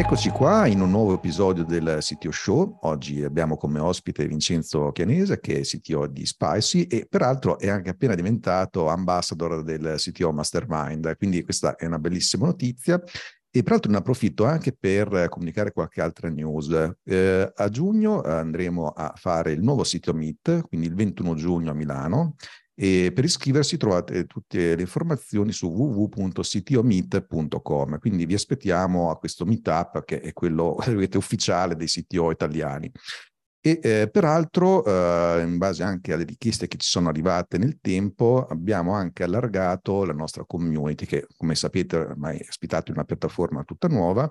Eccoci qua in un nuovo episodio del CTO Show. Oggi abbiamo come ospite Vincenzo Chianese, che è CTO di Spicy e peraltro è anche appena diventato ambassador del CTO Mastermind. Quindi questa è una bellissima notizia. E peraltro ne approfitto anche per comunicare qualche altra news. Eh, a giugno andremo a fare il nuovo sito Meet, quindi il 21 giugno a Milano, e per iscriversi trovate tutte le informazioni su www.ctomeet.com. Quindi vi aspettiamo a questo meetup che è quello ufficiale dei CTO italiani. E eh, peraltro, eh, in base anche alle richieste che ci sono arrivate nel tempo, abbiamo anche allargato la nostra community, che come sapete ormai è ospitata in una piattaforma tutta nuova,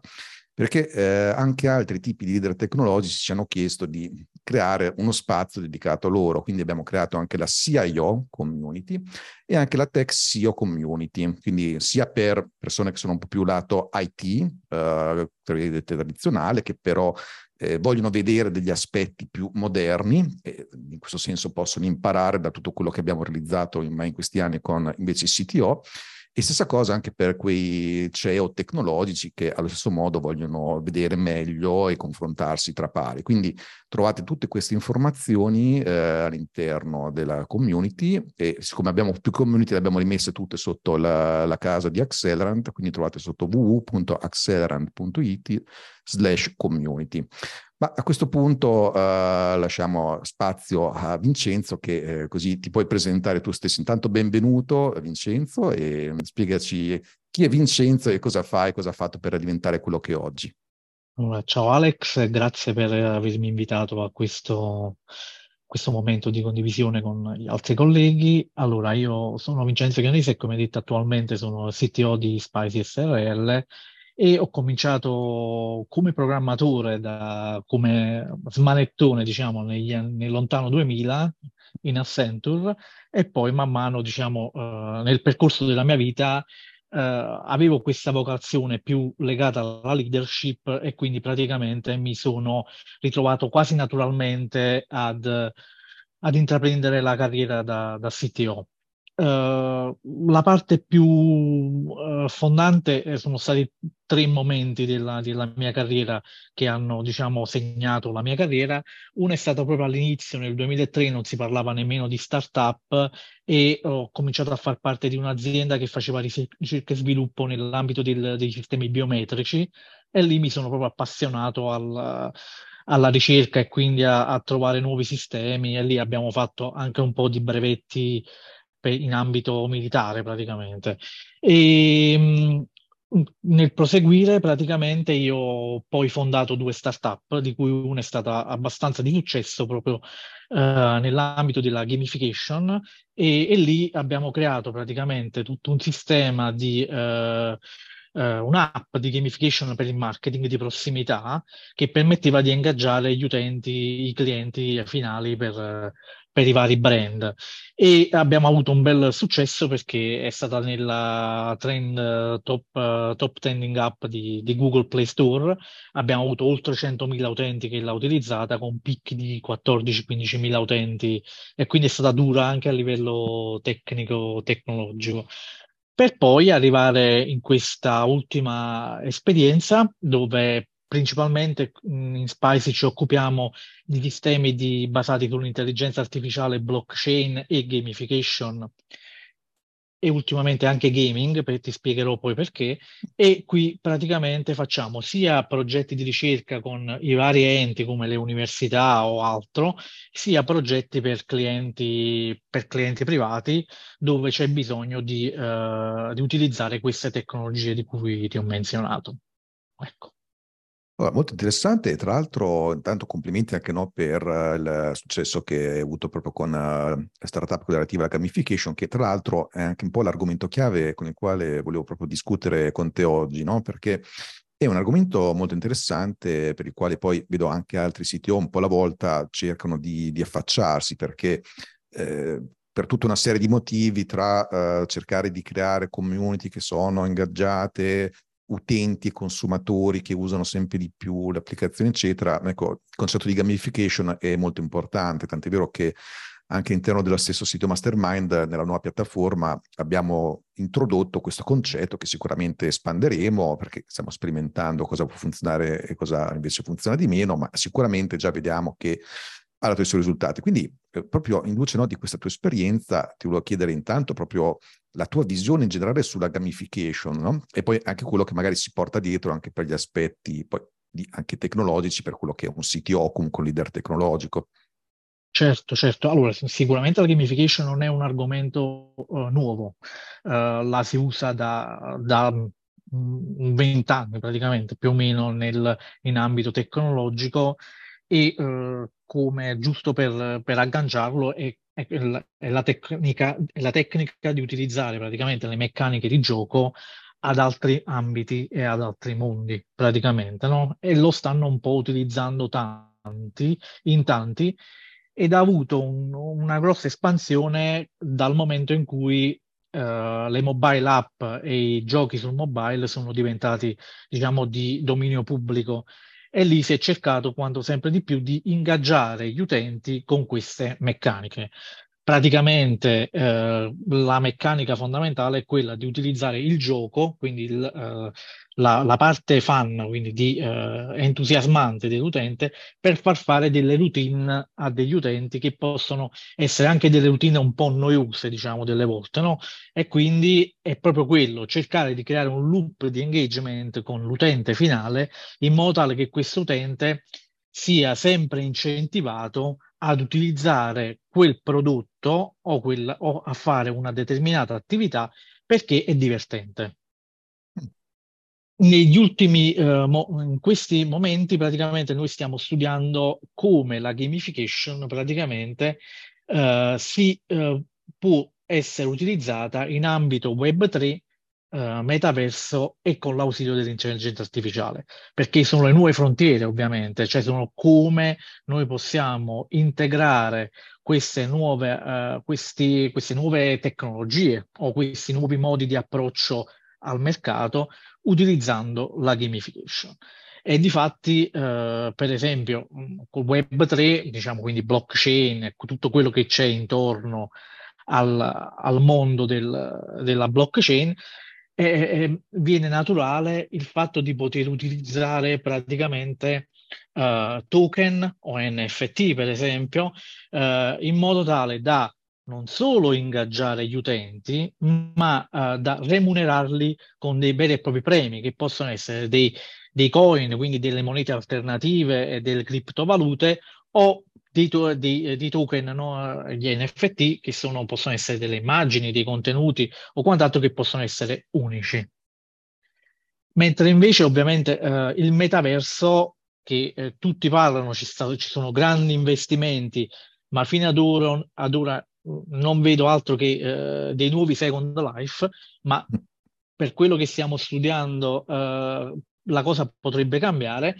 perché eh, anche altri tipi di leader tecnologici ci hanno chiesto di creare uno spazio dedicato a loro. Quindi abbiamo creato anche la CIO community e anche la Tech CEO community, quindi sia per persone che sono un po' più lato IT, eh, tradizionale, che però eh, vogliono vedere degli aspetti più moderni e in questo senso possono imparare da tutto quello che abbiamo realizzato in, in questi anni con invece CTO e stessa cosa anche per quei CEO tecnologici che allo stesso modo vogliono vedere meglio e confrontarsi tra pari. Quindi trovate tutte queste informazioni eh, all'interno della community e siccome abbiamo più community le abbiamo rimesse tutte sotto la, la casa di Accelerant, quindi trovate sotto www.accelerant.it slash community. Ma a questo punto uh, lasciamo spazio a Vincenzo che eh, così ti puoi presentare tu stesso. Intanto benvenuto Vincenzo e spiegaci chi è Vincenzo e cosa fa e cosa ha fatto per diventare quello che è oggi. Ciao Alex, grazie per avermi invitato a questo, questo momento di condivisione con gli altri colleghi. Allora, io sono Vincenzo Chianese e come detto attualmente sono CTO di Spicy SRL e ho cominciato come programmatore, da, come smanettone, diciamo, negli, nel lontano 2000 in Accenture e poi man mano, diciamo, uh, nel percorso della mia vita uh, avevo questa vocazione più legata alla leadership e quindi praticamente mi sono ritrovato quasi naturalmente ad, ad intraprendere la carriera da, da CTO. Uh, la parte più uh, fondante eh, sono stati tre momenti della, della, mia carriera che hanno, diciamo, segnato la mia carriera. Uno è stato proprio all'inizio, nel 2003 non si parlava nemmeno di startup e ho cominciato a far parte di un'azienda che faceva ricerca e sviluppo nell'ambito del, dei sistemi biometrici e lì mi sono proprio appassionato al, alla ricerca e quindi a, a trovare nuovi sistemi e lì abbiamo fatto anche un po' di brevetti in ambito militare praticamente. E nel proseguire praticamente io ho poi fondato due startup, di cui una è stata abbastanza di successo proprio uh, nell'ambito della gamification e, e, lì abbiamo creato praticamente tutto un sistema di... Uh, Uh, un'app di gamification per il marketing di prossimità che permetteva di ingaggiare gli utenti, i clienti finali per, per i vari brand. E abbiamo avuto un bel successo perché è stata nella trend top, uh, top trending app di, di, Google Play Store. Abbiamo avuto oltre 100.000 utenti che l'ha utilizzata con picchi di 14-15.000 utenti. E quindi è stata dura anche a livello tecnico tecnologico. Per poi arrivare in questa ultima esperienza dove principalmente in Spicy ci occupiamo di sistemi di, basati sull'intelligenza artificiale, blockchain e gamification e ultimamente anche gaming, perché ti spiegherò poi perché, e qui praticamente facciamo sia progetti di ricerca con i vari enti come le università o altro, sia progetti per clienti, per clienti privati dove c'è bisogno di, uh, di utilizzare queste tecnologie di cui ti ho menzionato. Ecco. Allora, molto interessante e tra l'altro intanto complimenti anche no, per uh, il successo che hai avuto proprio con uh, la startup relativa alla gamification, che tra l'altro è anche un po' l'argomento chiave con il quale volevo proprio discutere con te oggi, no? perché è un argomento molto interessante per il quale poi vedo anche altri siti un po' alla volta cercano di, di affacciarsi perché eh, per tutta una serie di motivi tra uh, cercare di creare community che sono ingaggiate, utenti e consumatori che usano sempre di più le applicazioni, eccetera. Ecco, il concetto di gamification è molto importante, tant'è vero che anche all'interno dello stesso sito Mastermind, nella nuova piattaforma, abbiamo introdotto questo concetto che sicuramente espanderemo perché stiamo sperimentando cosa può funzionare e cosa invece funziona di meno, ma sicuramente già vediamo che ha dato i suoi risultati. Quindi, eh, proprio in luce no, di questa tua esperienza, ti volevo chiedere intanto proprio la tua visione in generale sulla gamification, no? E poi anche quello che magari si porta dietro anche per gli aspetti poi, di, anche tecnologici, per quello che è un CTO, comunque un leader tecnologico. Certo, certo. Allora, sicuramente la gamification non è un argomento uh, nuovo, uh, la si usa da, da vent'anni praticamente, più o meno nel, in ambito tecnologico e uh, come giusto per, per agganciarlo è, è, è, la tecnica, è la tecnica di utilizzare praticamente le meccaniche di gioco ad altri ambiti e ad altri mondi praticamente, no? E lo stanno un po' utilizzando tanti, in tanti, ed ha avuto un, una grossa espansione dal momento in cui uh, le mobile app e i giochi sul mobile sono diventati, diciamo, di dominio pubblico e lì si è cercato quanto sempre di più di ingaggiare gli utenti con queste meccaniche. Praticamente eh, la meccanica fondamentale è quella di utilizzare il gioco, quindi il, eh, la, la, parte fun, quindi di eh, entusiasmante dell'utente, per far fare delle routine a degli utenti che possono essere anche delle routine un po' noiose, diciamo, delle volte, no? E quindi è proprio quello, cercare di creare un loop di engagement con l'utente finale in modo tale che questo utente sia sempre incentivato ad utilizzare quel prodotto o, quel, o a fare una determinata attività perché è divertente. Negli ultimi, uh, mo, in questi momenti praticamente noi stiamo studiando come la gamification praticamente uh, si uh, può essere utilizzata in ambito Web3 uh, metaverso e con l'ausilio dell'intelligenza artificiale, perché sono le nuove frontiere ovviamente, cioè sono come noi possiamo integrare queste nuove, uh, questi, queste nuove tecnologie o questi nuovi modi di approccio al mercato utilizzando la gamification. E di fatti, eh, per esempio, col Web3, diciamo quindi blockchain, tutto quello che c'è intorno al, al mondo del, della blockchain, e, viene naturale il fatto di poter utilizzare praticamente uh, token o NFT, per esempio, uh, in modo tale da non solo ingaggiare gli utenti, ma uh, da remunerarli con dei veri e propri premi, che possono essere dei, dei coin, quindi delle monete alternative e delle criptovalute, o di, di, di token, no? gli NFT, che sono, possono essere delle immagini, dei contenuti o quant'altro che possono essere unici. Mentre invece ovviamente eh, il metaverso, che eh, tutti parlano, ci, sta, ci, sono grandi investimenti, ma fino ad ora, ad ora non vedo altro che eh, dei nuovi Second Life, ma per quello che stiamo studiando eh, la cosa potrebbe cambiare,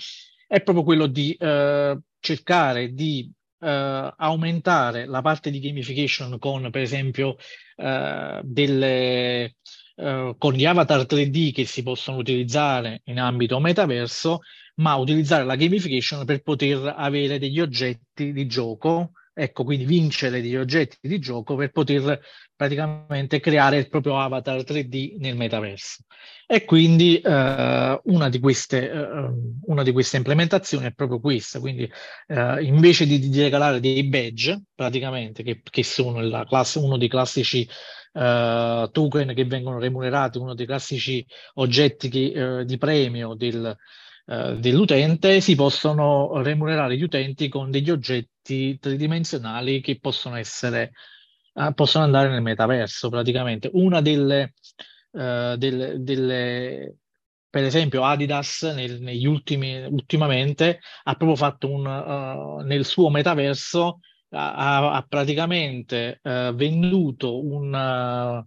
è proprio quello di eh, cercare di uh, aumentare la parte di gamification con, per esempio, uh, delle, uh, con gli avatar 3D che si possono utilizzare in ambito metaverso, ma utilizzare la gamification per poter avere degli oggetti di gioco ecco, quindi vincere degli oggetti di gioco per poter praticamente creare il proprio avatar 3D nel metaverso. E quindi eh, una, di queste, eh, una, di queste, implementazioni è proprio questa, quindi eh, invece di, di, regalare dei badge, praticamente, che, che sono classe, uno dei classici Uh, token che vengono remunerati, uno dei classici oggetti che, uh, di premio del, uh, dell'utente, si possono remunerare gli utenti con degli oggetti tridimensionali che possono essere possono andare nel metaverso praticamente. Una delle uh, del, delle, per esempio Adidas nel, negli ultimi, ultimamente ha proprio fatto un, uh, nel suo metaverso, ha, ha praticamente uh, venduto un,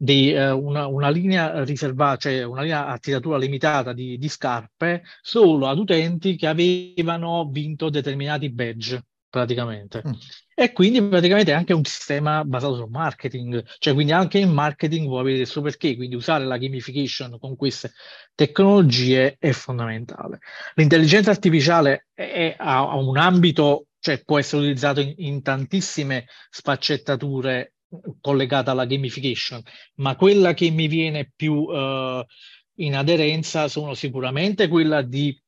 dei, una, una, linea riservata, cioè una linea a tiratura limitata di, di scarpe solo ad utenti che avevano vinto determinati badge praticamente. Mm. E quindi praticamente è anche un sistema basato sul marketing, cioè quindi anche in marketing vuoi avere il suo perché, quindi usare la gamification con queste tecnologie è fondamentale. L'intelligenza artificiale è, ha un ambito cioè può essere utilizzato in, in tantissime sfaccettature collegate alla gamification, ma quella che mi viene più uh, in aderenza sono sicuramente quella di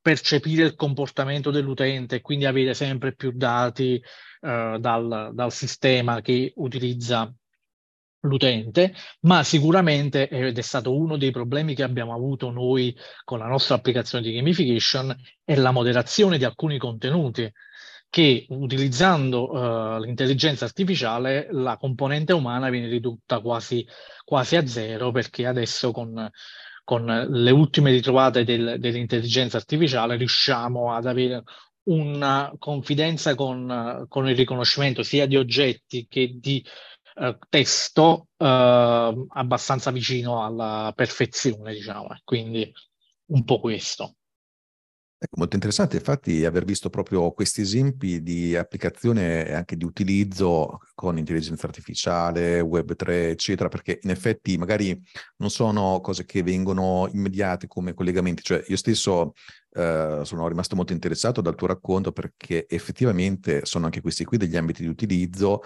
percepire il comportamento dell'utente quindi avere sempre più dati uh, dal, dal sistema che utilizza l'utente, ma sicuramente, ed è stato uno dei problemi che abbiamo avuto noi con la nostra applicazione di gamification, è la moderazione di alcuni contenuti che utilizzando uh, l'intelligenza artificiale la componente umana viene ridotta quasi, quasi a zero perché adesso con, con le ultime ritrovate del, dell'intelligenza artificiale riusciamo ad avere una confidenza con, con il riconoscimento sia di oggetti che di eh, testo eh, abbastanza vicino alla perfezione, diciamo, quindi un po' questo. Ecco, molto interessante infatti aver visto proprio questi esempi di applicazione e anche di utilizzo con intelligenza artificiale, Web3, eccetera, perché in effetti magari non sono cose che vengono immediate come collegamenti, cioè io stesso eh, sono rimasto molto interessato dal tuo racconto perché effettivamente sono anche questi qui degli ambiti di utilizzo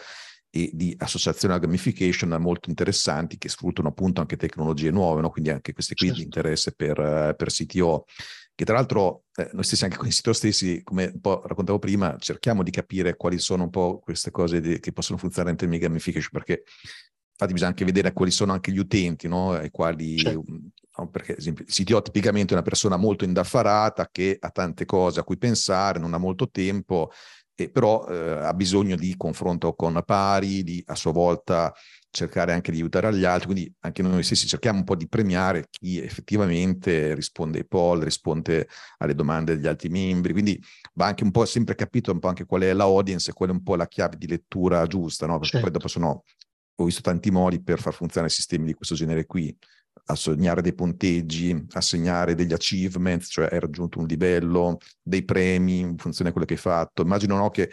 e di associazione alla gamification molto interessanti che sfruttano appunto anche tecnologie nuove, no? quindi anche questi qui certo. di interesse per, per CTO che tra l'altro eh, noi stessi anche con i CTO stessi, come un po' raccontavo prima, cerchiamo di capire quali sono un po' queste cose di, che possono funzionare in termini di gamification, perché infatti bisogna anche vedere quali sono anche gli utenti, no? Ai quali, certo. no? perché ad esempio il CTO tipicamente è una persona molto indaffarata che ha tante cose a cui pensare, non ha molto tempo e però eh, ha bisogno di confronto con pari, di a sua volta cercare anche di aiutare gli altri, quindi anche noi stessi cerchiamo un po' di premiare chi effettivamente risponde ai poll, risponde alle domande degli altri membri, quindi va anche un po' sempre capito un po' anche qual è la audience e qual è un po' la chiave di lettura giusta, no? Perché certo. poi dopo sono, ho visto tanti modi per far funzionare sistemi di questo genere qui, assegnare dei punteggi, assegnare degli achievements, cioè hai raggiunto un livello, dei premi in funzione di quello che hai fatto. Immagino no, che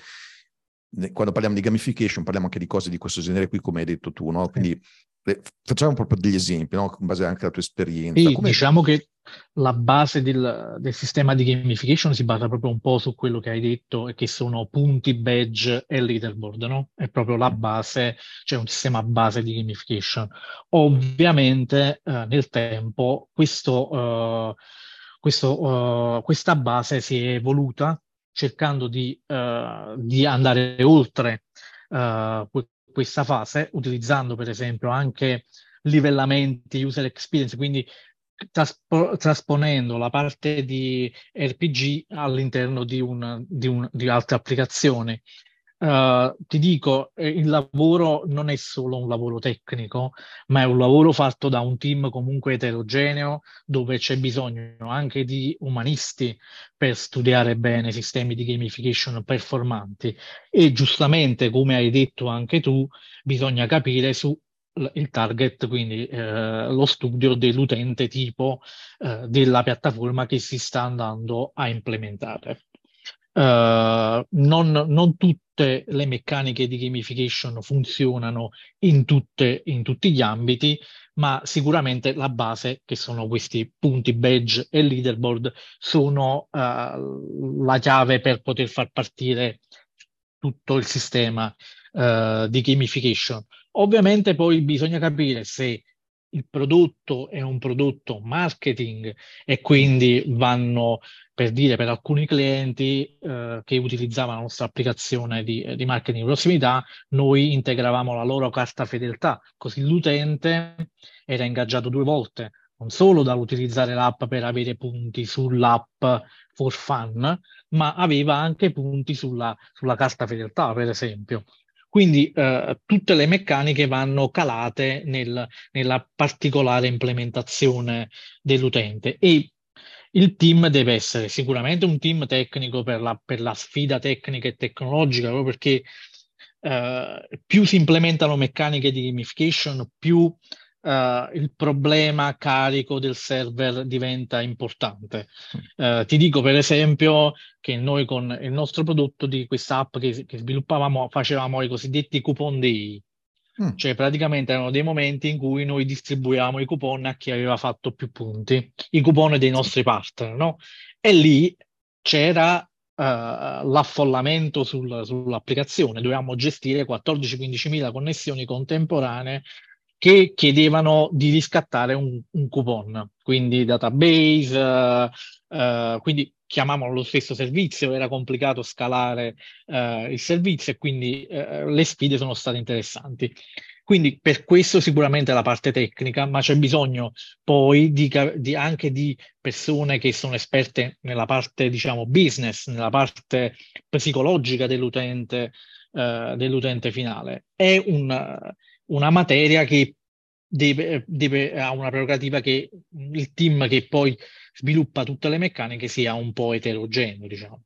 quando parliamo di gamification parliamo anche di cose di questo genere qui, come hai detto tu, no? Quindi eh, facciamo proprio degli esempi, no? In base anche alla tua esperienza. Sì, Come... diciamo che la base del, del, sistema di gamification si basa proprio un po' su quello che hai detto, e che sono punti, badge e leaderboard, no? È proprio la base, cioè un sistema base di gamification. Ovviamente eh, nel tempo questo, uh, questo, uh, questa base si è evoluta cercando di, uh, di andare oltre questa fase, utilizzando per esempio anche livellamenti, user experience, quindi traspo- trasponendo la parte di RPG all'interno di, un, di, un, di altre applicazioni. Uh, ti dico, eh, il lavoro non è solo un lavoro tecnico, ma è un lavoro fatto da un team comunque eterogeneo, dove c'è bisogno anche di umanisti per studiare bene sistemi di gamification performanti. E giustamente, come hai detto anche tu, bisogna capire su il target, quindi eh, lo studio dell'utente tipo eh, della piattaforma che si sta andando a implementare. Uh, non, non, tutte le meccaniche di gamification funzionano in, tutte, in, tutti gli ambiti, ma sicuramente la base, che sono questi punti badge e leaderboard, sono uh, la chiave per poter far partire tutto il sistema uh, di gamification. Ovviamente poi bisogna capire se il prodotto è un prodotto marketing e quindi vanno per dire per alcuni clienti eh, che utilizzavano la nostra applicazione di, di, marketing di prossimità, noi integravamo la loro carta fedeltà, così l'utente era ingaggiato due volte, non solo dall'utilizzare l'app per avere punti sull'app for fun, ma aveva anche punti sulla, sulla carta fedeltà, per esempio. Quindi eh, tutte le meccaniche vanno calate nel, nella particolare implementazione dell'utente. E il team deve essere sicuramente un team tecnico per la, per la sfida tecnica e tecnologica, proprio perché eh, più si implementano meccaniche di gamification, più Uh, il problema carico del server diventa importante. Uh, ti dico per esempio che noi con il nostro prodotto di questa app che, che sviluppavamo facevamo i cosiddetti coupon day, mm. cioè praticamente erano dei momenti in cui noi distribuivamo i coupon a chi aveva fatto più punti, i coupon dei nostri partner, no? E lì c'era uh, l'affollamento sul, sull'applicazione, dovevamo gestire 14-15 mila connessioni contemporanee che chiedevano di riscattare un, un coupon, quindi database, uh, uh, quindi chiamavano lo stesso servizio, era complicato scalare uh, il servizio e quindi le sfide sono state interessanti. Quindi per questo sicuramente la parte tecnica, ma c'è bisogno poi di, di, anche di persone che sono esperte nella parte, diciamo, business, nella parte psicologica dell'utente, dell'utente finale. È un una materia che deve, deve, ha una prerogativa che il team che poi sviluppa tutte le meccaniche sia un po' eterogeneo, diciamo.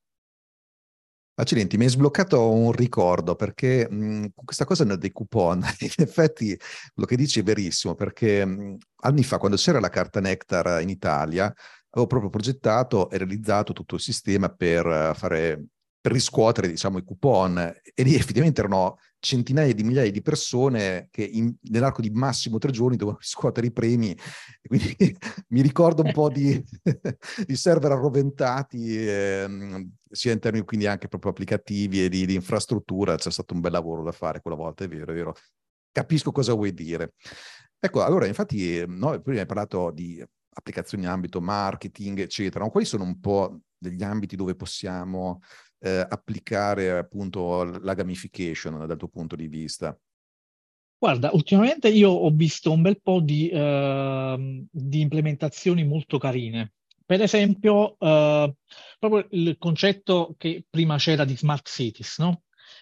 Accidenti, mi hai sbloccato un ricordo perché mh, questa cosa dei coupon, in effetti quello che dici è verissimo perché mh, anni fa quando c'era la carta Nectar in Italia avevo proprio progettato e realizzato tutto il sistema per fare per riscuotere diciamo i coupon e lì effettivamente erano centinaia di migliaia di persone che in, nell'arco di massimo tre giorni dovevano riscuotere i premi. E quindi mi ricordo un po' di, di server arroventati, eh, sia in termini quindi anche proprio applicativi e di, di, infrastruttura. C'è stato un bel lavoro da fare quella volta, è vero, è vero. Capisco cosa vuoi dire. Ecco, allora, infatti, no, prima hai parlato di applicazioni in ambito marketing, eccetera. No? Quali sono un po' degli ambiti dove possiamo eh, applicare appunto la gamification dal tuo punto di vista? Guarda, ultimamente io ho visto un bel po' di, uh, di implementazioni molto carine. Per esempio, uh, proprio il concetto che prima c'era di smart cities, no?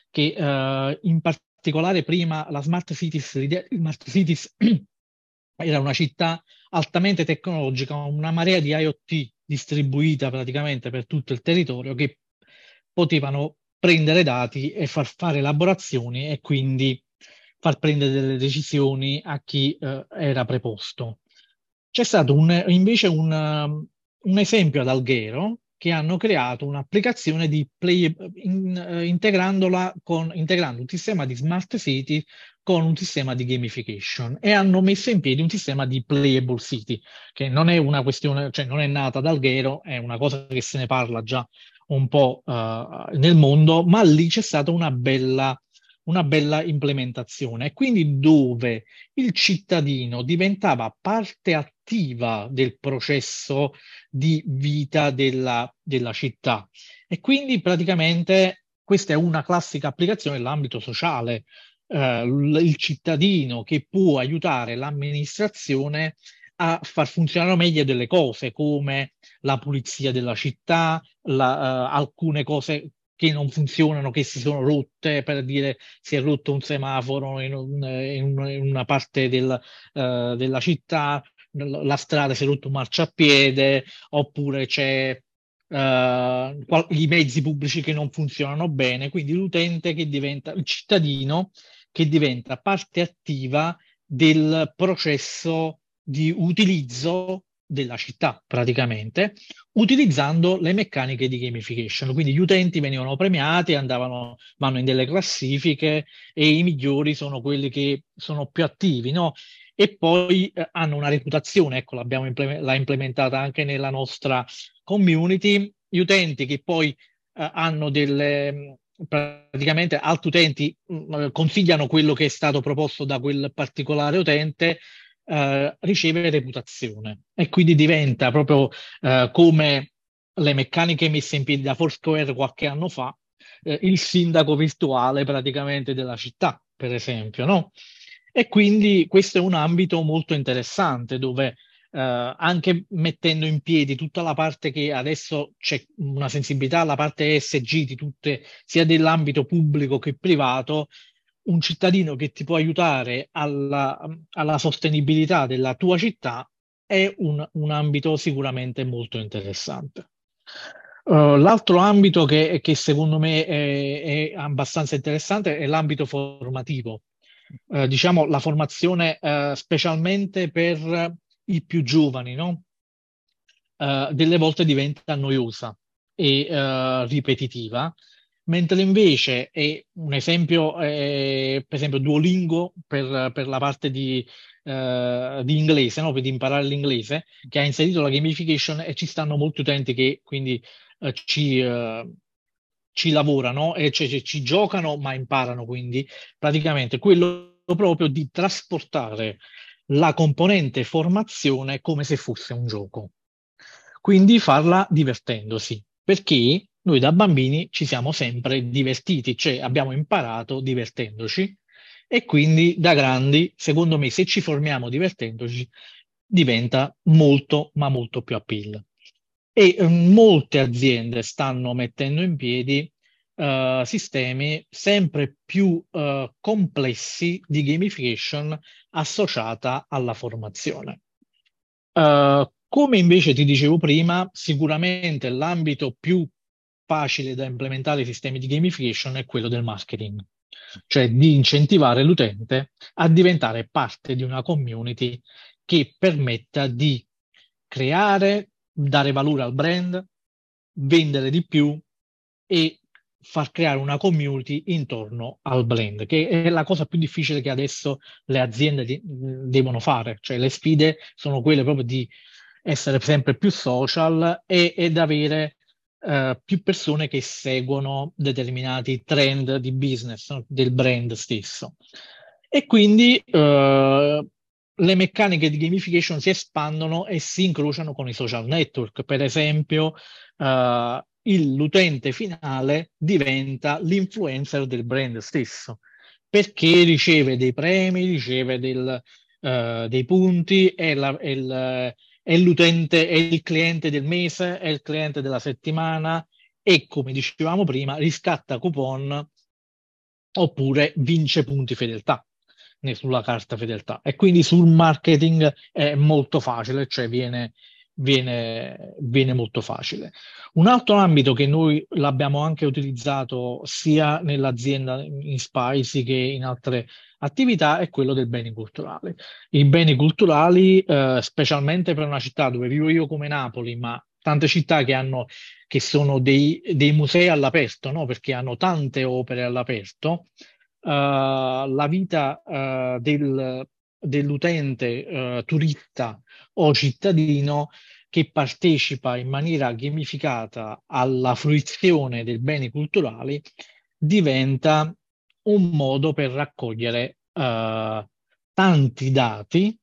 che uh, in particolare prima la smart cities, smart cities era una città altamente tecnologica, una marea di IoT distribuita praticamente per tutto il territorio che potevano prendere dati e far fare elaborazioni e quindi far prendere delle decisioni a chi eh, era preposto. C'è stato un, invece un, un, esempio ad Alghero che hanno creato un'applicazione di play, in, uh, integrandola con, integrando un sistema di smart city con un sistema di gamification e hanno messo in piedi un sistema di playable city, che non è una questione, cioè non è nata ad Alghero, è una cosa che se ne parla già un po' uh, nel mondo, ma lì c'è stata una bella, una bella implementazione. Quindi dove il cittadino diventava parte attiva del processo di vita della, della città. E quindi praticamente questa è una classica applicazione nell'ambito sociale. Uh, il cittadino che può aiutare l'amministrazione a far funzionare meglio delle cose come la pulizia della città, la, uh, alcune cose che non funzionano, che si sono rotte, per dire si è rotto un semaforo in, un, in, una parte del, uh, della città, la strada si è rotto un marciapiede, oppure c'è uh, i mezzi pubblici che non funzionano bene, quindi l'utente che diventa, il cittadino che diventa parte attiva del processo di utilizzo della città praticamente, utilizzando le meccaniche di gamification. Quindi gli utenti venivano premiati, andavano, vanno in delle classifiche e i migliori sono quelli che sono più attivi, no? E poi eh, hanno una reputazione, ecco, l'abbiamo implement- l'ha implementata anche nella nostra community. Gli utenti che poi eh, hanno delle, praticamente altri utenti mh, consigliano quello che è stato proposto da quel particolare utente eh, riceve reputazione e quindi diventa proprio eh, come le meccaniche messe in piedi da Foursquare qualche anno fa, eh, il sindaco virtuale praticamente della città, per esempio, no? E quindi questo è un ambito molto interessante dove eh, anche mettendo in piedi tutta la parte che adesso c'è una sensibilità alla parte ESG di tutte, sia dell'ambito pubblico che privato, un cittadino che ti può aiutare alla, alla sostenibilità della tua città è un, un ambito sicuramente molto interessante. Uh, l'altro ambito che, che secondo me è, è, abbastanza interessante è l'ambito formativo, uh, diciamo la formazione uh, specialmente per i più giovani, no? delle volte diventa noiosa e ripetitiva mentre invece è un esempio, è, per esempio Duolingo per, per la parte di, uh, di inglese, no? per imparare l'inglese, che ha inserito la gamification e ci stanno molti utenti che quindi uh, ci, uh, ci lavorano, e cioè, ci giocano ma imparano quindi praticamente quello proprio di trasportare la componente formazione come se fosse un gioco. Quindi farla divertendosi, perché noi da bambini ci siamo sempre divertiti, cioè abbiamo imparato divertendoci e quindi da grandi, secondo me, se ci formiamo divertendoci, diventa molto, ma molto più appeal. E eh, molte aziende stanno mettendo in piedi uh, sistemi sempre più uh, complessi di gamification associata alla formazione. Uh, come invece ti dicevo prima, sicuramente l'ambito più facile da implementare i sistemi di gamification è quello del marketing, cioè di incentivare l'utente a diventare parte di una community che permetta di creare, dare valore al brand, vendere di più e far creare una community intorno al brand, che è la cosa più difficile che adesso le aziende di, devono fare. Cioè le sfide sono quelle proprio di essere sempre più social e, ed avere uh, più persone che seguono determinati trend di business no? del brand stesso. E quindi uh, le meccaniche di gamification si espandono e si incrociano con i social network. Per esempio, uh, l'utente finale diventa l'influencer del brand stesso perché riceve dei premi, riceve del, dei punti, è, la, è, il, è l'utente, è il cliente del mese, è il cliente della settimana e come dicevamo prima riscatta coupon oppure vince punti fedeltà. Sulla carta fedeltà. E quindi sul marketing è molto facile, cioè viene, viene, viene molto facile. Un altro ambito che noi l'abbiamo anche utilizzato sia nell'azienda in Spicy che in altre attività è quello del beni culturali. I beni culturali, eh, specialmente per una città dove vivo io come Napoli, ma tante città che, hanno, che sono dei, dei musei all'aperto, no? perché hanno tante opere all'aperto, uh, la vita uh, del, dell'utente uh, turista o cittadino che partecipa in maniera gamificata alla fruizione dei beni culturali diventa un modo per raccogliere uh, tanti dati,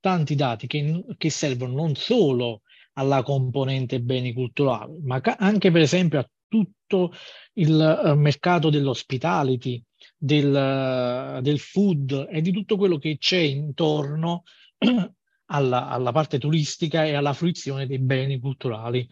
tanti dati che, che, servono non solo alla componente beni culturali, ma anche per esempio a tutto il uh, mercato dell'hospitality, del, del food e di tutto quello che c'è intorno alla, alla, parte turistica e alla fruizione dei beni culturali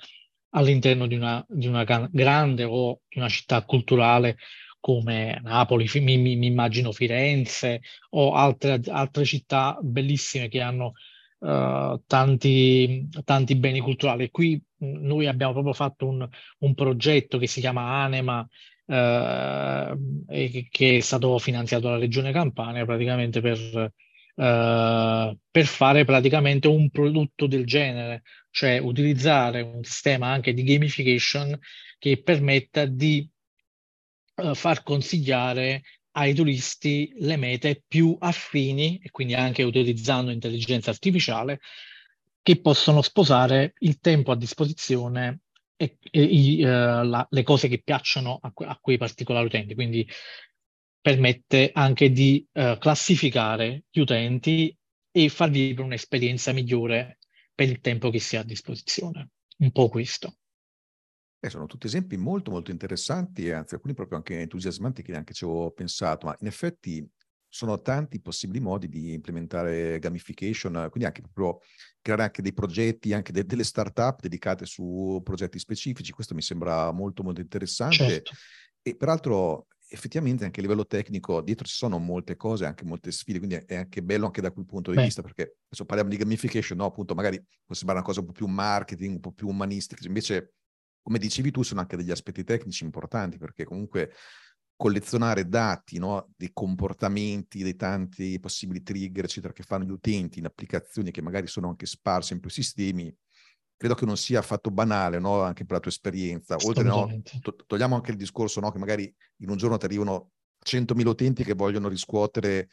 all'interno di una, di una grande o di una città culturale come Napoli, mi, mi, mi immagino Firenze o altre, altre, città bellissime che hanno uh, tanti, tanti, beni culturali. Qui noi abbiamo proprio fatto un, un progetto che si chiama Anema, uh, e che è stato finanziato dalla Regione Campania praticamente per Uh, per fare praticamente un prodotto del genere, cioè utilizzare un sistema anche di gamification che permetta di uh, far consigliare ai turisti le mete più affini e quindi anche utilizzando intelligenza artificiale che possono sposare il tempo a disposizione e, e uh, la, le cose che piacciono a, a quei particolari utenti. Quindi permette anche di uh, classificare gli utenti e far vivere un'esperienza migliore per il tempo che si ha a disposizione. Un po' questo. Eh, sono tutti esempi molto molto interessanti e anzi alcuni proprio anche entusiasmanti che neanche ci avevo pensato, ma in effetti sono tanti possibili modi di implementare gamification, quindi anche proprio creare anche dei progetti, anche de- delle start-up dedicate su progetti specifici, questo mi sembra molto molto interessante. Certo. E peraltro effettivamente anche a livello tecnico dietro ci sono molte cose, anche molte sfide, quindi è anche bello anche da quel punto di Beh. vista, perché adesso parliamo di gamification, no? appunto magari può sembrare una cosa un po' più marketing, un po' più umanistica, invece come dicevi tu sono anche degli aspetti tecnici importanti, perché comunque collezionare dati no? dei comportamenti, dei tanti possibili trigger, eccetera, che fanno gli utenti in applicazioni che magari sono anche sparse in più sistemi, credo che non sia affatto banale, no? anche per la tua esperienza. Oltre, no, to- togliamo anche il discorso no? che magari in un giorno ti arrivano 100.000 utenti che vogliono riscuotere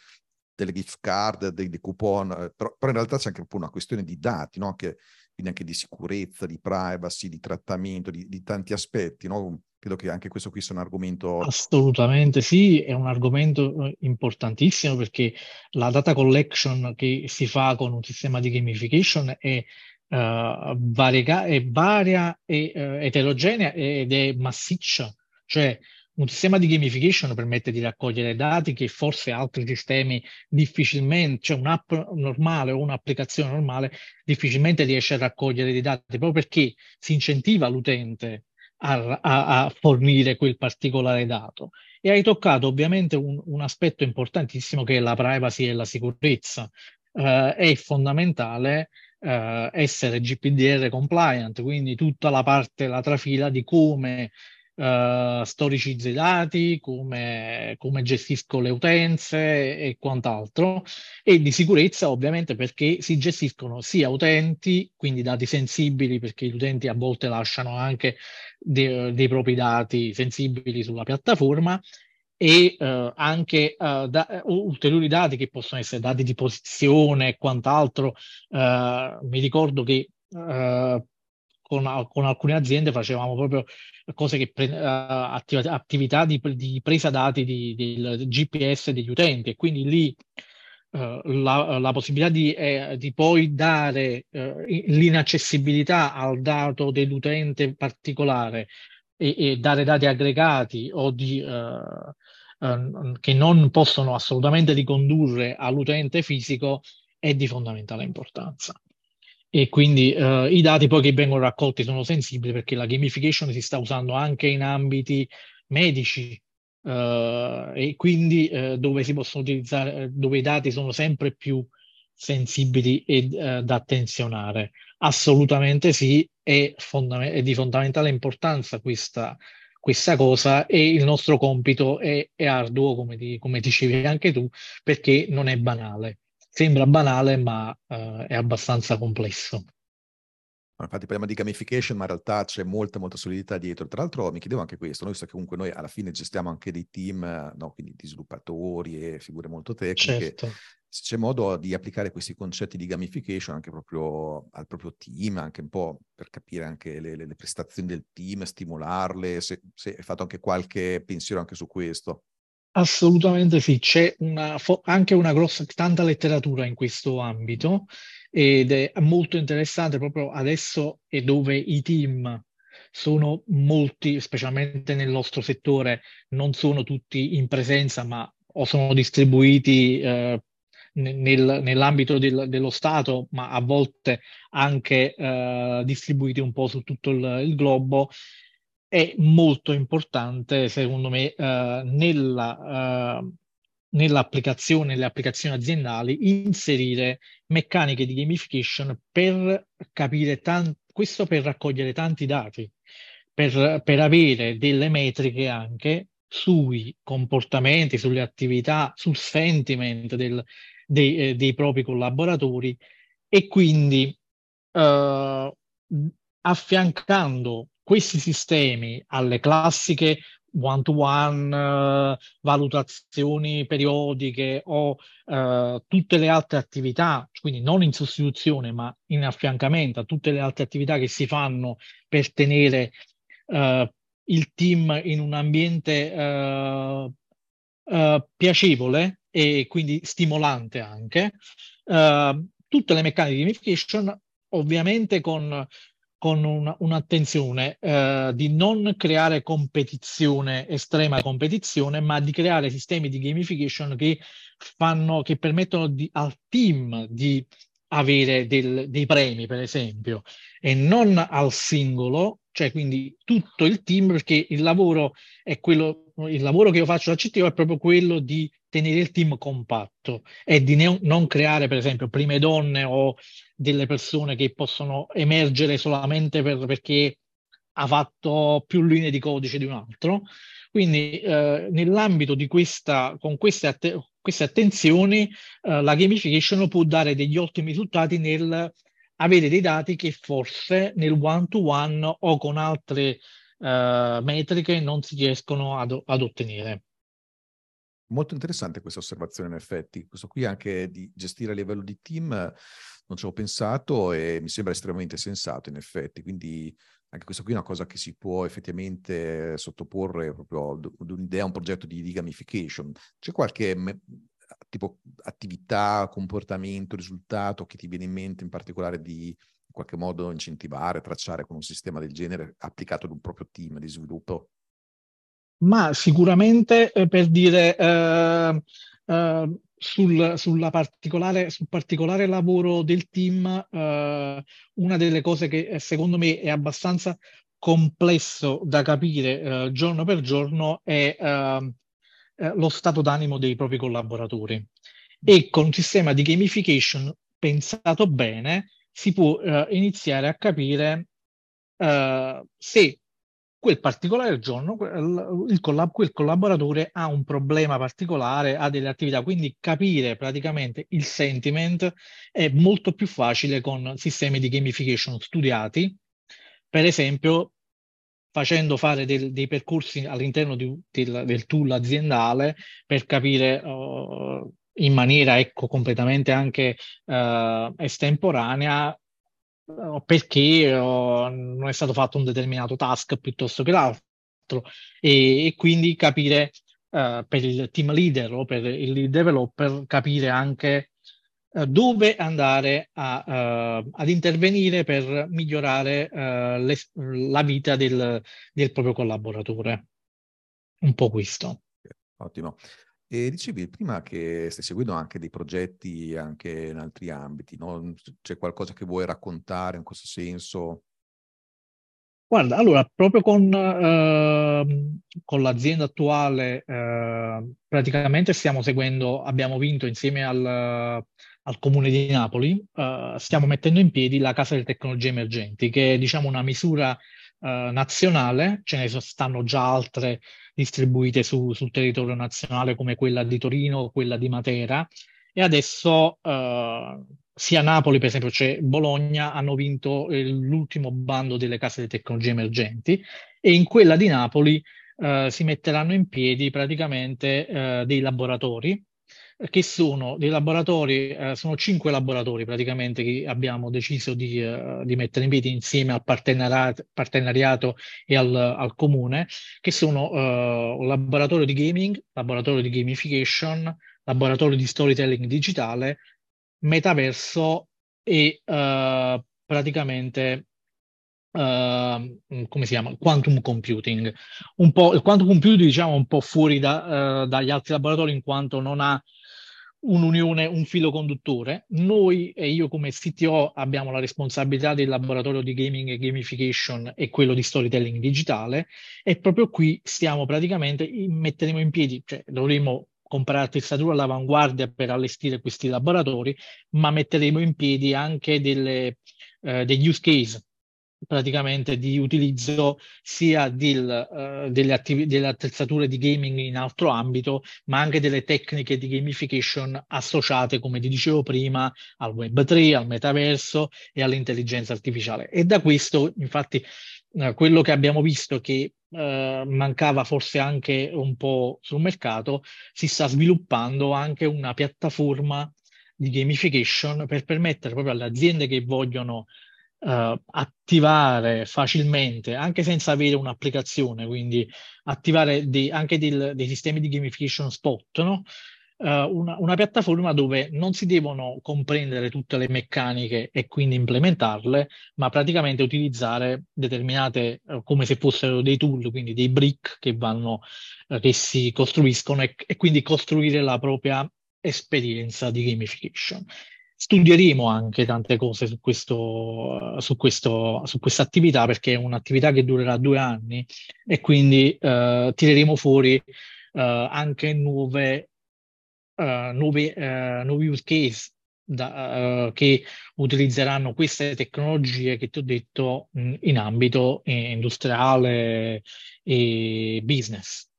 delle gift card, dei, dei coupon, eh, però, però, in realtà c'è anche un una questione di dati, no? Anche, quindi anche di sicurezza, di privacy, di trattamento, di, di tanti aspetti, no? Credo che anche questo qui sia un argomento... Assolutamente sì, è un argomento eh, importantissimo perché la data collection che si fa con un sistema di gamification è, uh, variega- è varia e uh, eterogenea ed è massiccia. Cioè un sistema di gamification permette di raccogliere dati che forse altri sistemi difficilmente, cioè un'app normale o un'applicazione normale difficilmente riesce a raccogliere dei dati, proprio perché si incentiva l'utente a, a, a, fornire quel particolare dato. E hai toccato ovviamente un, un aspetto importantissimo che è la privacy e la sicurezza. Uh, è fondamentale uh, essere GPDR compliant, quindi tutta la parte, la trafila di come uh, storicizzo i dati, come, come, gestisco le utenze e quant'altro, e di sicurezza ovviamente perché si gestiscono sia utenti, quindi dati sensibili, perché gli utenti a volte lasciano anche de- dei propri dati sensibili sulla piattaforma, e uh, anche uh, da, ulteriori dati che possono essere dati di posizione e quant'altro. Uh, mi ricordo che con, con, alcune aziende facevamo proprio cose che pre, attiv- attività di, di, presa dati di, del GPS degli utenti e quindi lì la, la, possibilità di, eh, di poi dare eh, l'inaccessibilità al dato dell'utente particolare e, e dare dati aggregati o di, eh, eh, che non possono assolutamente ricondurre all'utente fisico è di fondamentale importanza. E quindi eh, i dati poi che vengono raccolti sono sensibili perché la gamification si sta usando anche in ambiti medici eh, e quindi eh, dove si possono utilizzare, dove i dati sono sempre più sensibili e eh, da attenzionare. Assolutamente sì, è, è di fondamentale importanza questa, questa, cosa e il nostro compito è, è arduo, come, di, come, dicevi anche tu, perché non è banale. Sembra banale, ma uh, è abbastanza complesso. Infatti parliamo di gamification, ma in realtà c'è molta, molta solidità dietro. Tra l'altro mi chiedevo anche questo, noi so che comunque noi alla fine gestiamo anche dei team, no? quindi di sviluppatori e figure molto tecniche. Certo. Se c'è modo di applicare questi concetti di gamification anche proprio al proprio team, anche un po' per capire anche le, le, le prestazioni del team, stimolarle, se, se hai fatto anche qualche pensiero anche su questo. Assolutamente sì, c'è una, anche una grossa, tanta letteratura in questo ambito ed è molto interessante proprio adesso e dove i team sono molti, specialmente nel nostro settore, non sono tutti in presenza, ma o sono distribuiti eh, nel, nell'ambito del, dello Stato, ma a volte anche eh, distribuiti un po' su tutto il, il globo è molto importante, secondo me, eh, nella, eh, nell'applicazione, nelle applicazioni aziendali, inserire meccaniche di gamification per capire tanto, questo per raccogliere tanti dati, per, per avere delle metriche anche sui comportamenti, sulle attività, sul sentiment del, dei, eh, dei, propri collaboratori e quindi eh, affiancando questi sistemi alle classiche one-to-one, uh, valutazioni periodiche o uh, tutte le altre attività, quindi non in sostituzione ma in affiancamento a tutte le altre attività che si fanno per tenere uh, il team in un ambiente piacevole e quindi stimolante anche. tutte le meccaniche di gamification ovviamente con con un, un'attenzione eh, di non creare competizione, estrema competizione, ma di creare sistemi di gamification che, fanno, che permettono di, al team di avere del, dei premi, per esempio, e non al singolo, cioè quindi tutto il team, perché il lavoro è quello, il lavoro che io faccio da CTO è proprio quello di tenere il team compatto e di ne- non creare, per esempio, prime donne o delle persone che possono emergere solamente per, perché ha fatto più linee di codice di un altro. Quindi eh, nell'ambito di questa, con queste, att- queste attenzioni, eh, la gamification può dare degli ottimi risultati nel avere dei dati che forse nel one-to-one o con altre uh, metriche non si riescono ad, ad, ottenere. Molto interessante questa osservazione in effetti, questo qui anche di gestire a livello di team non ci ho pensato e mi sembra estremamente sensato in effetti, quindi anche questa qui è una cosa che si può effettivamente sottoporre proprio ad un'idea, un progetto di, di gamification. C'è qualche tipo attività, comportamento, risultato che ti viene in mente in particolare di qualche modo incentivare, tracciare con un sistema del genere applicato ad un proprio team di sviluppo? Ma sicuramente eh, per dire eh, eh, sul, sulla particolare, sul particolare lavoro del team, eh, una delle cose che eh, secondo me è abbastanza complesso da capire giorno per giorno è lo stato d'animo dei propri collaboratori. E con un sistema di gamification pensato bene si può iniziare a capire se quel particolare giorno il collab- quel collaboratore ha un problema particolare, ha delle attività, quindi capire praticamente il sentiment è molto più facile con sistemi di gamification studiati, per esempio facendo fare del, dei percorsi all'interno di, del, del, tool aziendale per capire uh, in maniera ecco, completamente anche uh, estemporanea perché oh, non è stato fatto un determinato task piuttosto che l'altro e, e quindi capire uh, per il team leader o per il lead developer capire anche uh, dove andare a, uh, ad intervenire per migliorare le, la vita del, del proprio collaboratore. Un po' questo. Ottimo. E dicevi prima che stai seguendo anche dei progetti anche in altri ambiti, no? C'è qualcosa che vuoi raccontare in questo senso? Guarda, allora, proprio con, eh, con l'azienda attuale, eh, praticamente stiamo seguendo, abbiamo vinto insieme al, al Comune di Napoli, eh, stiamo mettendo in piedi la Casa delle Tecnologie Emergenti, che è diciamo una misura eh, nazionale, ce ne stanno già altre distribuite su, sul territorio nazionale come quella di Torino, quella di Matera. E adesso eh, sia Napoli, per esempio, c'è Bologna, hanno vinto eh, l'ultimo bando delle case di tecnologie emergenti. E in quella di Napoli eh, si metteranno in piedi praticamente eh, dei laboratori che sono dei laboratori, eh, sono cinque laboratori praticamente che abbiamo deciso di, uh, di mettere in piedi insieme al partenariato, partenariato e al, al, comune, che sono un laboratorio di gaming, laboratorio di gamification, laboratorio di storytelling digitale, metaverso e uh, praticamente Uh, come si chiama? Quantum computing. Un po', il quantum computing diciamo un po' fuori da, uh, dagli altri laboratori in quanto non ha un'unione, un filo conduttore. Noi e io come CTO abbiamo la responsabilità del laboratorio di gaming e gamification e quello di storytelling digitale e proprio qui stiamo praticamente, metteremo in piedi, cioè dovremo comprare attrezzatura all'avanguardia per allestire questi laboratori, ma metteremo in piedi anche delle, eh, degli use case praticamente di utilizzo sia del, uh, delle, attiv- delle, attrezzature di gaming in altro ambito, ma anche delle tecniche di gamification associate, come ti dicevo prima, al Web3, al metaverso e all'intelligenza artificiale. E da questo, infatti, uh, quello che abbiamo visto che uh, mancava forse anche un po' sul mercato, si sta sviluppando anche una piattaforma di gamification per permettere proprio alle aziende che vogliono uh, attivare facilmente, anche senza avere un'applicazione, quindi attivare dei, anche del, dei sistemi di gamification spot, no? uh, una, una, piattaforma dove non si devono comprendere tutte le meccaniche e quindi implementarle, ma praticamente utilizzare determinate, uh, come se fossero dei tool, quindi dei brick che vanno, che si costruiscono e, e quindi costruire la propria esperienza di gamification. Studieremo anche tante cose su, questo, su, questo, su questa attività perché è un'attività che durerà due anni e quindi uh, tireremo fuori uh, anche nuove, uh, nuove, nuovi use case da, che utilizzeranno queste tecnologie che ti ho detto mh, in ambito industriale e business.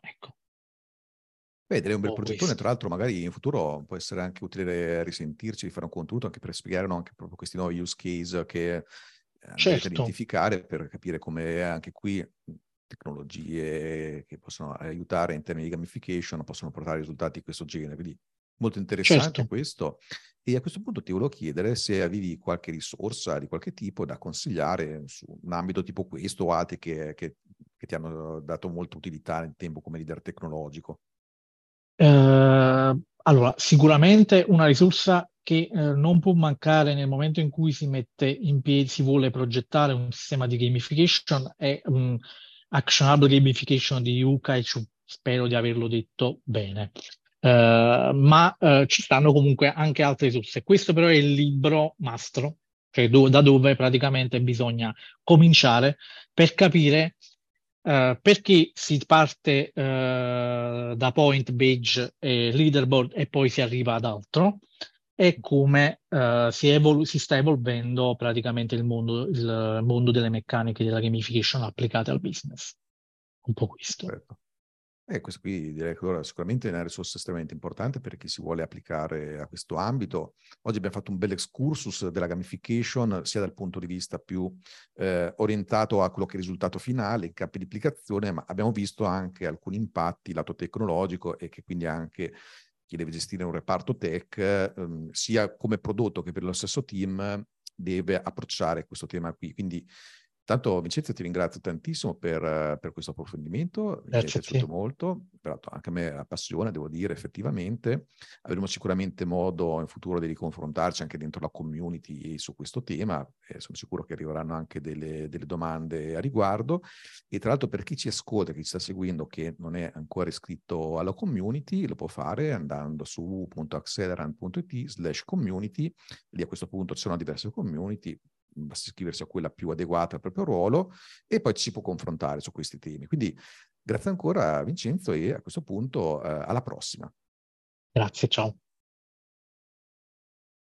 Beh, direi un bel progettone, tra l'altro magari in futuro può essere anche utile risentirci, di fare un contenuto anche per spiegare no, anche proprio questi nuovi use case che andrete certo. a identificare per capire come anche qui tecnologie che possono aiutare in termini di gamification possono portare risultati di questo genere. Quindi Molto interessante Certo. questo. E a questo punto ti volevo chiedere se avevi qualche risorsa di qualche tipo da consigliare su un ambito tipo questo o altri che, che- che ti hanno dato molta utilità nel tempo come leader tecnologico. Eh, allora, sicuramente una risorsa che eh, non può mancare nel momento in cui si mette in piedi, si vuole progettare un sistema di gamification è un Actionable Gamification di Yuka e ci- spero di averlo detto bene. Eh, ma eh, ci stanno comunque anche altre risorse. Questo però è il libro mastro, cioè do- da dove praticamente bisogna cominciare per capire eh, perché si parte eh, da point, badge e leaderboard e poi si arriva ad altro e come eh, si, evolu- si sta evolvendo praticamente il mondo, il mondo delle meccaniche della gamification applicate al business. Un po' questo. Perfetto. E questo qui direi che allora sicuramente è una risorsa estremamente importante per chi si vuole applicare a questo ambito. Oggi abbiamo fatto un bel excursus della gamification, sia dal punto di vista più eh, orientato a quello che è il risultato finale, i capi di applicazione, ma abbiamo visto anche alcuni impatti lato tecnologico e che quindi anche chi deve gestire un reparto tech, ehm, sia come prodotto che per lo stesso team, deve approcciare questo tema qui. Quindi Tanto Vincenzo ti ringrazio tantissimo per, eh, per questo approfondimento, mi è Grazie a te. piaciuto molto, peraltro anche a me appassiona, devo dire, effettivamente. Avremo sicuramente modo in futuro di riconfrontarci anche dentro la community su questo tema e sono sicuro che arriveranno anche delle, delle domande a riguardo. E tra l'altro per chi ci ascolta, chi ci sta seguendo, che non è ancora iscritto alla community, lo può fare andando su www.accelerant.it slash community, lì a questo punto ci sono diverse community, basta iscriversi a quella più adeguata al proprio ruolo e poi ci si può confrontare su questi temi. Quindi grazie ancora Vincenzo e a questo punto eh, alla prossima. Grazie, ciao.